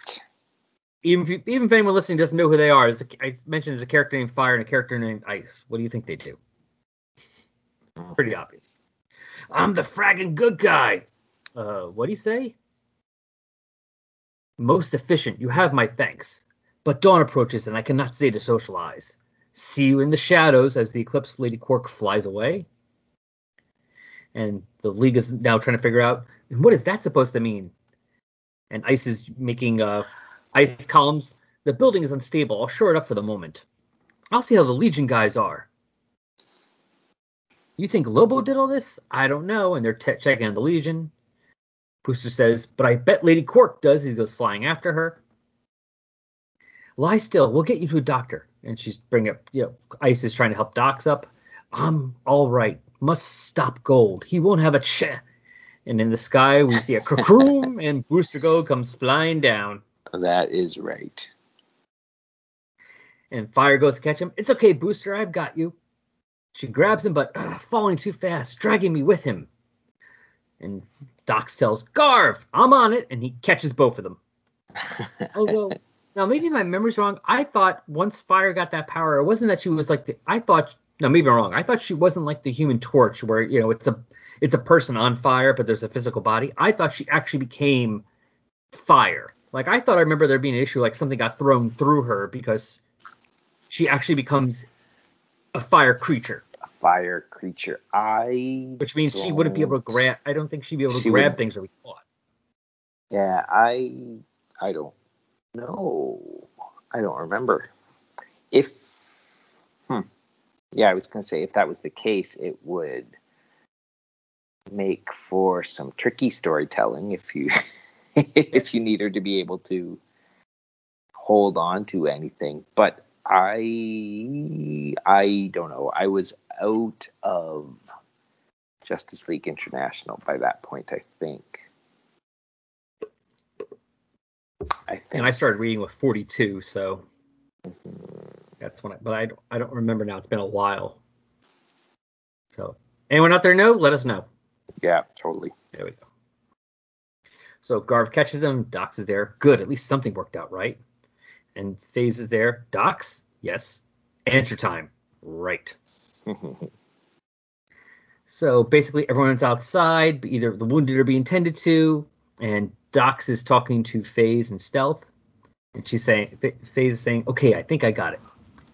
B: Even if, you, even if anyone listening doesn't know who they are, a, I mentioned there's a character named Fire and a character named Ice. What do you think they do? Pretty obvious. I'm the fragging good guy. Uh, what do you say? Most efficient. You have my thanks. But dawn approaches and I cannot stay to socialize. See you in the shadows as the Eclipse Lady Quark flies away. And the League is now trying to figure out what is that supposed to mean? And Ice is making uh, ice columns. The building is unstable. I'll shore it up for the moment. I'll see how the Legion guys are. You think Lobo did all this? I don't know. And they're checking on the Legion. Booster says, but I bet Lady Quark does. He goes flying after her. Lie still. We'll get you to a doctor. And she's bringing up, you know, Ice is trying to help Dox up. I'm all right. Must stop Gold. He won't have a ch. And in the sky, we see a croom, [laughs] and Booster Gold comes flying down.
A: That is right.
B: And Fire goes to catch him. It's okay, Booster. I've got you. She grabs him, but uh, [clears throat] falling too fast, dragging me with him. And Dox tells Garv, I'm on it, and he catches both of them. Although, now maybe my memory's wrong. I thought once Fire got that power, it wasn't that she was like the. I thought no, maybe I'm wrong. I thought she wasn't like the Human Torch, where you know it's a it's a person on fire, but there's a physical body. I thought she actually became fire. Like I thought I remember there being an issue like something got thrown through her because she actually becomes a fire creature.
A: A fire creature. I.
B: Which means she wouldn't be able to grab. I don't think she'd be able to grab
A: would-
B: things or be caught.
A: Yeah, I. I don't know. I don't remember. If. Hmm. Yeah, I was gonna say if that was the case, it would make for some tricky storytelling if you [laughs] if you need her to be able to hold on to anything. But I I don't know. I was out of Justice League International by that point, I think. I think
B: And I started reading with 42, so that's when I. But I don't, I don't remember now. It's been a while. So anyone out there know? Let us know.
A: yeah, totally.
B: There we go. So Garv catches him. Dox is there. Good. At least something worked out, right? And Phase is there. Dox? Yes. Answer time. Right. [laughs] So basically, everyone's outside, but either the wounded are being tended to, and Dox is talking to Phase and Stealth, and she's saying, Phase is saying, "Okay, I think I got it.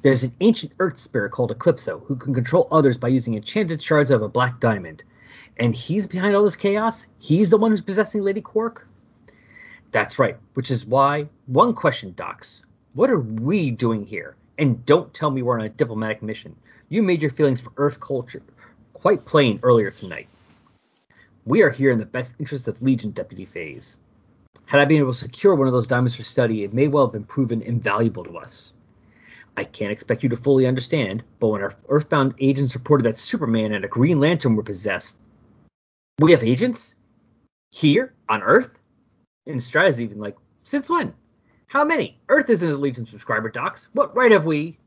B: There's an ancient Earth spirit called Eclipso who can control others by using enchanted shards of a black diamond, and he's behind all this chaos. He's the one who's possessing Lady Quark. That's right. Which is why one question, Dox: What are we doing here? And don't tell me we're on a diplomatic mission. You made your feelings for Earth culture quite plain earlier tonight. We are here in the best interest of Legion Deputy Phase. Had I been able to secure one of those diamonds for study, it may well have been proven invaluable to us. I can't expect you to fully understand, but when our Earthbound agents reported that Superman and a Green Lantern were possessed, we have agents here on Earth. And Strata's even like, since when? How many? Earth isn't a Legion subscriber, Dox. What right have we?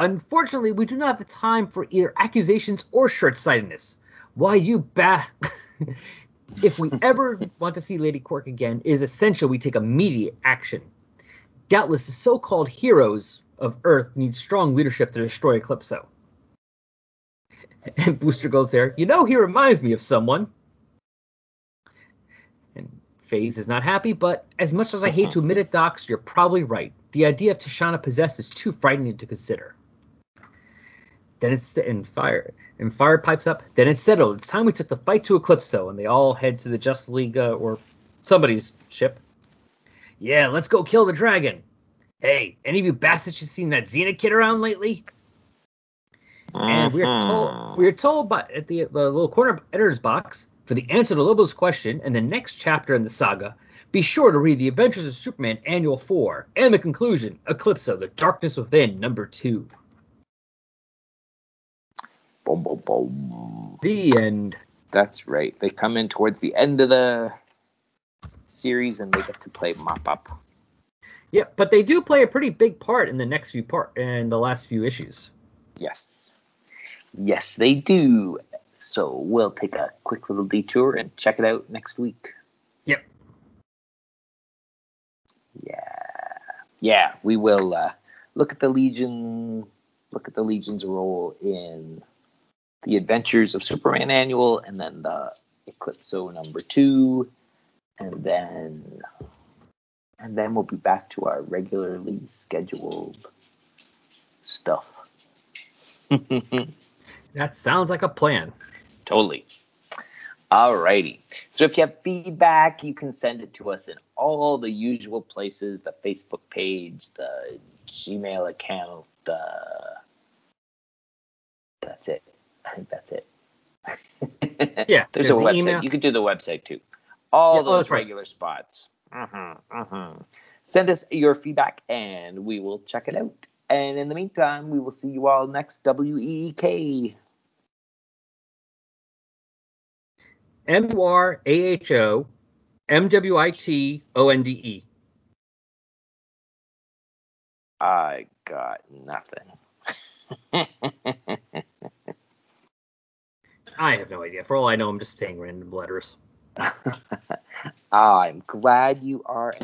B: Unfortunately, we do not have the time for either accusations or short-sightedness. Why you bat? [laughs] if we ever want to see Lady Quark again, it is essential we take immediate action. Doubtless, the so-called heroes of Earth need strong leadership to destroy Eclipso. And Booster goes there. You know, he reminds me of someone. And Phase is not happy, but as much as I hate to admit it, Dox, you're probably right. The idea of Tashana possessed is too frightening to consider. Then it's and fire and fire pipes up. Then it's settled. It's time we took the fight to Eclipso, and they all head to the Justice League uh, or somebody's ship. Yeah, let's go kill the dragon. Hey, any of you bastards you seen that Xena kid around lately? And we are told we are told by at the, the little corner editor's box for the answer to Lobo's question and the next chapter in the saga. Be sure to read the Adventures of Superman Annual Four and the conclusion, Eclipso: The Darkness Within, number two.
A: Boom, boom, boom.
B: The end.
A: That's right. They come in towards the end of the series and they get to play mop up.
B: Yeah, but they do play a pretty big part in the next few part in the last few issues.
A: Yes. Yes, they do. So we'll take a quick little detour and check it out next week.
B: Yep.
A: Yeah. Yeah, we will uh, look at the Legion look at the Legion's role in the Adventures of Superman annual and then the Eclipso number 2 and then and then we'll be back to our regularly scheduled stuff [laughs]
B: That sounds like a plan.
A: Totally. Alrighty. So if you have feedback, you can send it to us in all the usual places the Facebook page, the Gmail account, the. That's it. I think that's it. [laughs]
B: Yeah,
A: There's, a
B: the
A: website.
B: email.
A: You can do the website too. All
B: Yeah, oh,
A: those
B: that's right.
A: regular spots. Mm-hmm, mm-hmm. Send us your feedback and we will check it out. And in the meantime, we will see you all next E WEEK.
B: M U R A H O M W I T O N D E.
A: I got nothing. [laughs]
B: I have no idea. For all I know, I'm just saying random letters. [laughs]
A: Ah, I'm glad you are